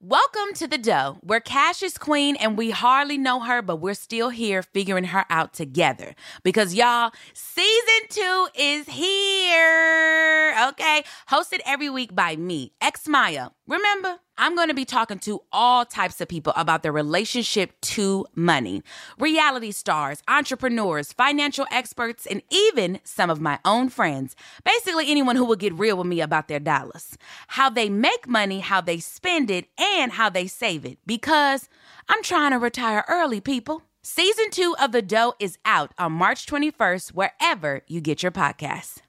Welcome to the dough, where Cash is queen and we hardly know her, but we're still here figuring her out together. Because y'all, season two is here. Okay. Hosted every week by me, X Mayo. Remember? I'm going to be talking to all types of people about their relationship to money reality stars, entrepreneurs, financial experts, and even some of my own friends. Basically, anyone who will get real with me about their dollars, how they make money, how they spend it, and how they save it. Because I'm trying to retire early, people. Season two of The Dough is out on March 21st, wherever you get your podcasts.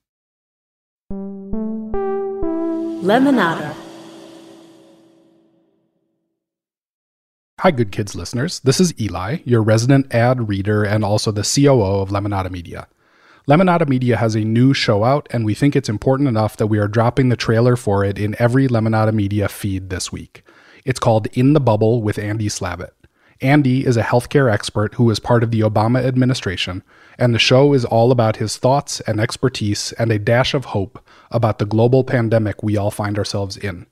Lemonada. Hi, good kids listeners. This is Eli, your resident ad reader and also the COO of Lemonada Media. Lemonada Media has a new show out, and we think it's important enough that we are dropping the trailer for it in every Lemonada Media feed this week. It's called In the Bubble with Andy Slavitt. Andy is a healthcare expert who was part of the Obama administration, and the show is all about his thoughts and expertise and a dash of hope about the global pandemic we all find ourselves in.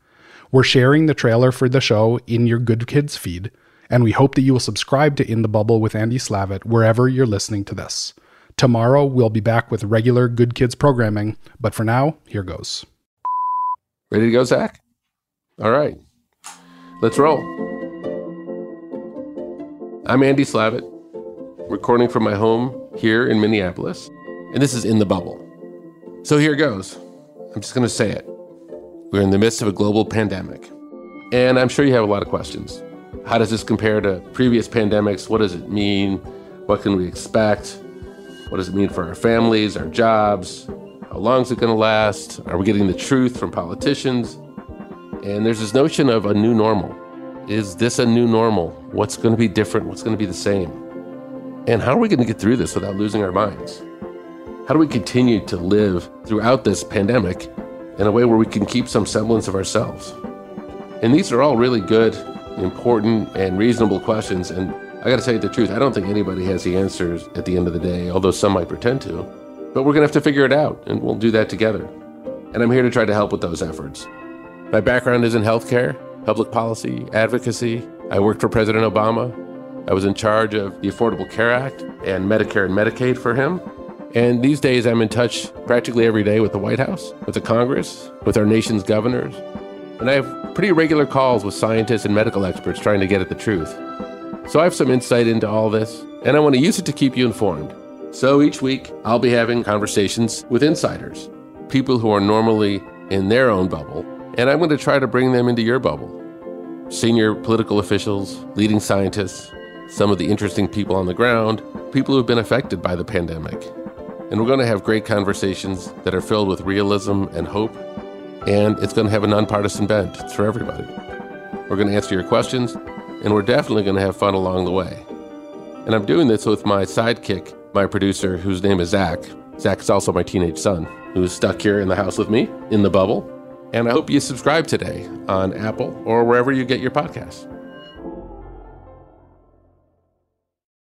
We're sharing the trailer for the show in your Good Kids feed, and we hope that you will subscribe to In the Bubble with Andy Slavitt wherever you're listening to this. Tomorrow, we'll be back with regular Good Kids programming, but for now, here goes. Ready to go, Zach? All right. Let's roll. I'm Andy Slavitt, recording from my home here in Minneapolis, and this is In the Bubble. So here goes. I'm just going to say it. We're in the midst of a global pandemic. And I'm sure you have a lot of questions. How does this compare to previous pandemics? What does it mean? What can we expect? What does it mean for our families, our jobs? How long is it going to last? Are we getting the truth from politicians? And there's this notion of a new normal. Is this a new normal? What's going to be different? What's going to be the same? And how are we going to get through this without losing our minds? How do we continue to live throughout this pandemic in a way where we can keep some semblance of ourselves? And these are all really good, important, and reasonable questions. And I got to tell you the truth, I don't think anybody has the answers at the end of the day, although some might pretend to. But we're going to have to figure it out, and we'll do that together. And I'm here to try to help with those efforts. My background is in healthcare, public policy, advocacy. I worked for President Obama. I was in charge of the Affordable Care Act and Medicare and Medicaid for him. And these days, I'm in touch practically every day with the White House, with the Congress, with our nation's governors. And I have pretty regular calls with scientists and medical experts trying to get at the truth. So I have some insight into all this, and I want to use it to keep you informed. So each week, I'll be having conversations with insiders, people who are normally in their own bubble, and I'm going to try to bring them into your bubble. Senior political officials, leading scientists, some of the interesting people on the ground, people who have been affected by the pandemic. And we're going to have great conversations that are filled with realism and hope, and it's going to have a nonpartisan bent it's for everybody. We're going to answer your questions, and we're definitely going to have fun along the way. And I'm doing this with my sidekick, my producer, whose name is Zach. Zach is also my teenage son, who's stuck here in the house with me in the bubble. And I hope you subscribe today on Apple or wherever you get your podcasts.